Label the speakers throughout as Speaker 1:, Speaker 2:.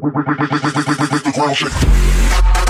Speaker 1: the ground shake.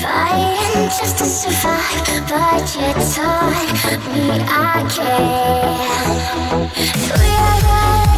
Speaker 2: Fighting just to survive, but you taught me I can. We are.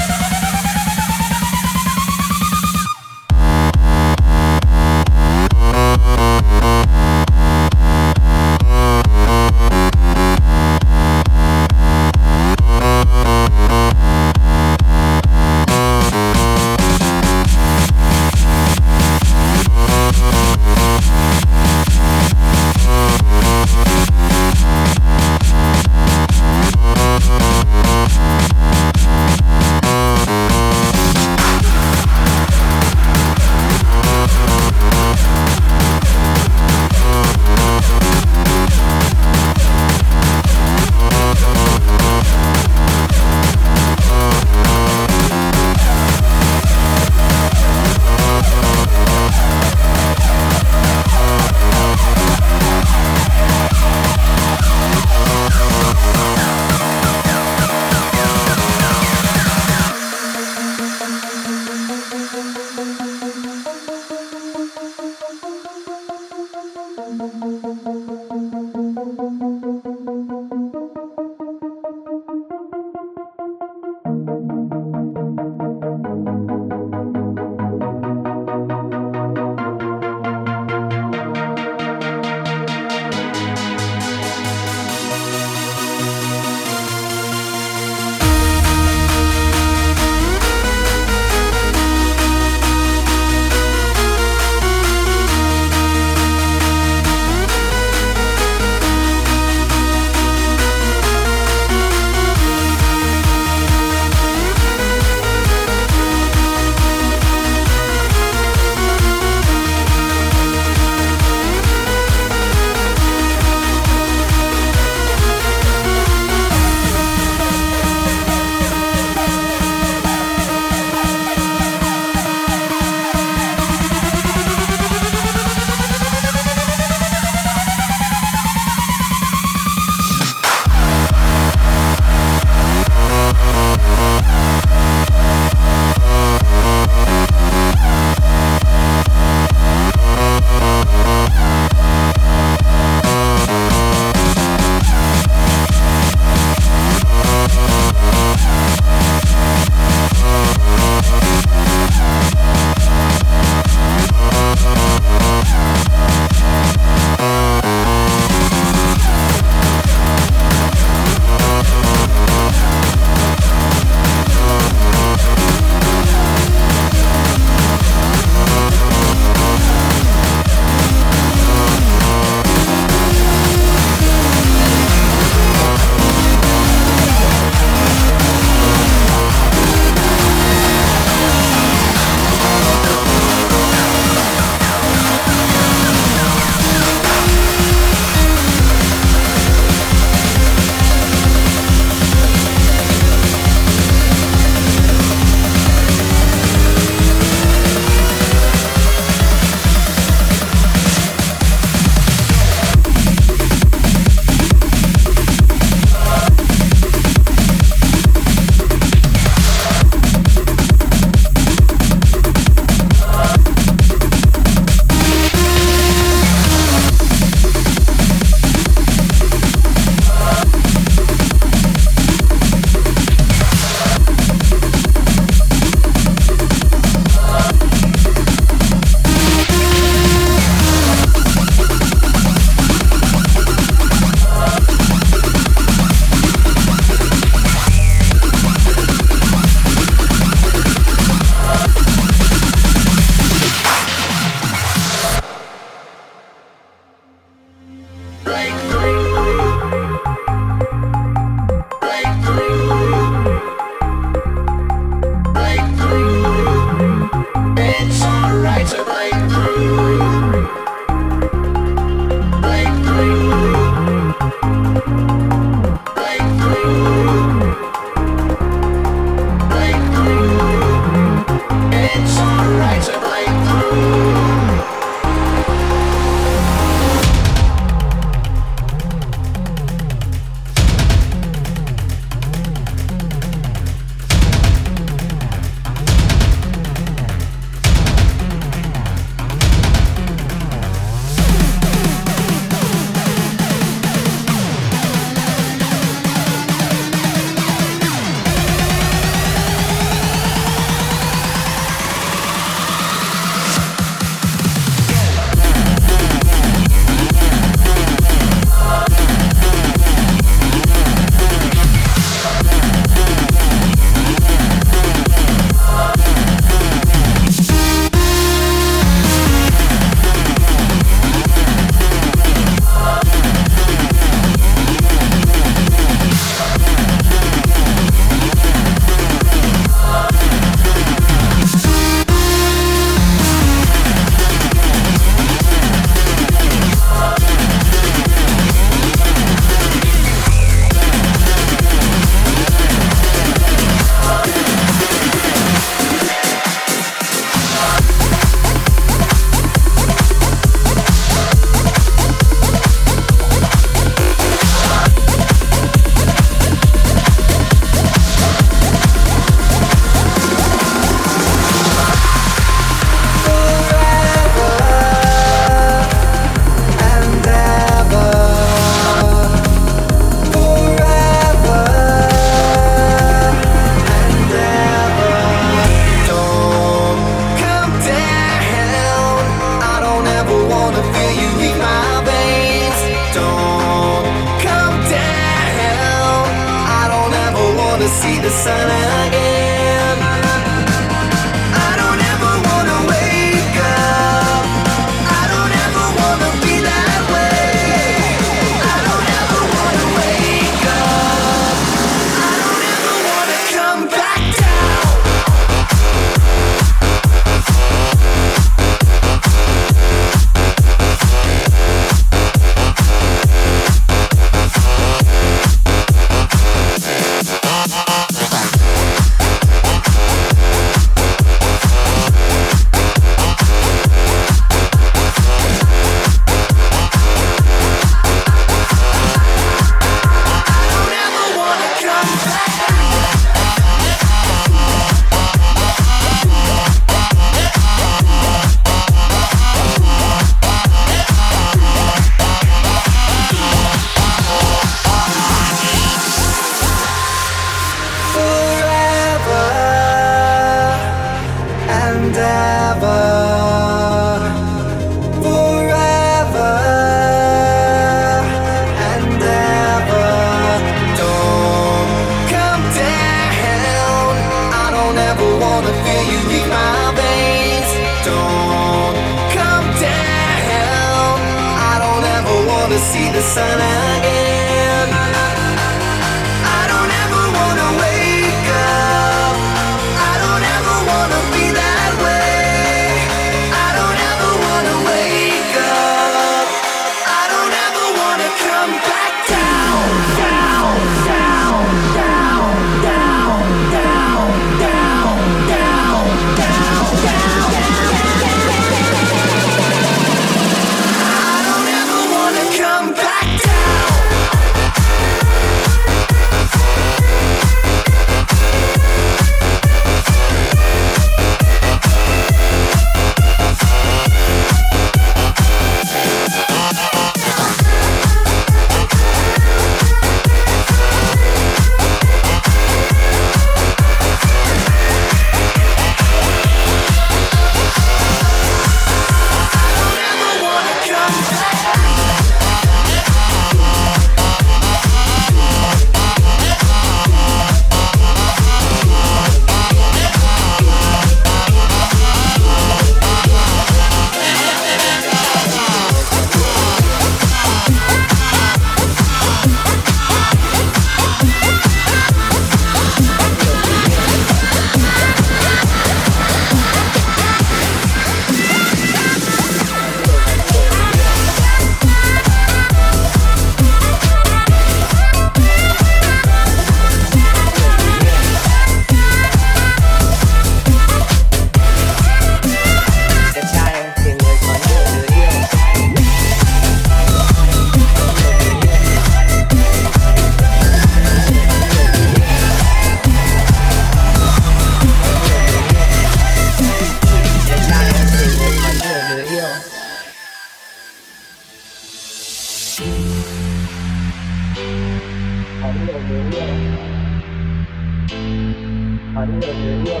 Speaker 3: người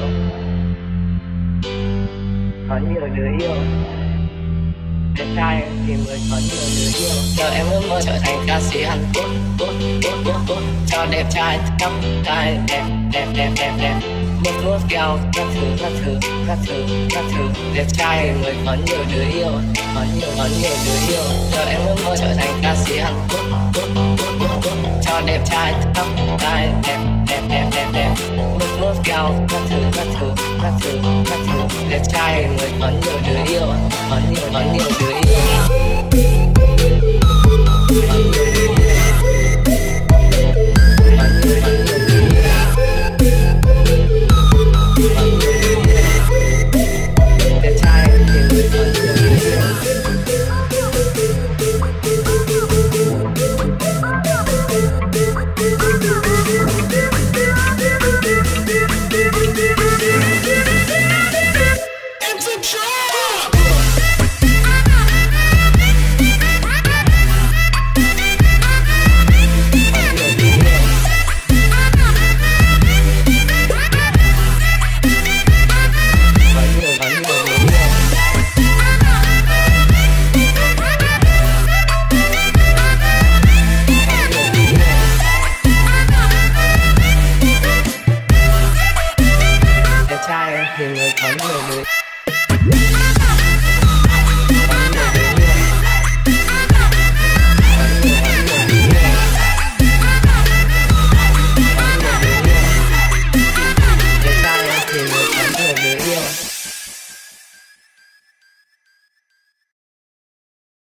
Speaker 3: có nhiều người yêu đẹp trai thì mới có nhiều người yêu giờ em ước mơ trở thành ca sĩ hàn quốc. Quốc quốc quốc quốc cho đẹp trai, tóc tay đẹp đẹp đẹp đẹp đẹp. Một nuốt cao các thứ các thứ các thứ các thứ. Đẹp trai mới có nhiều đứa yêu có nhiều có nhiều đứa yêu giờ em ước mơ trở thành ca sĩ hàn quốc. Quốc quốc quốc quốc cho đẹp trai, tóc tay đẹp đẹp đẹp đẹp đẹp bước cao các thứ các thứ các thứ các thứ đẹp trai người có nhiều đứa yêu, có nhiều có nhiều đứa yêu. Có nhiều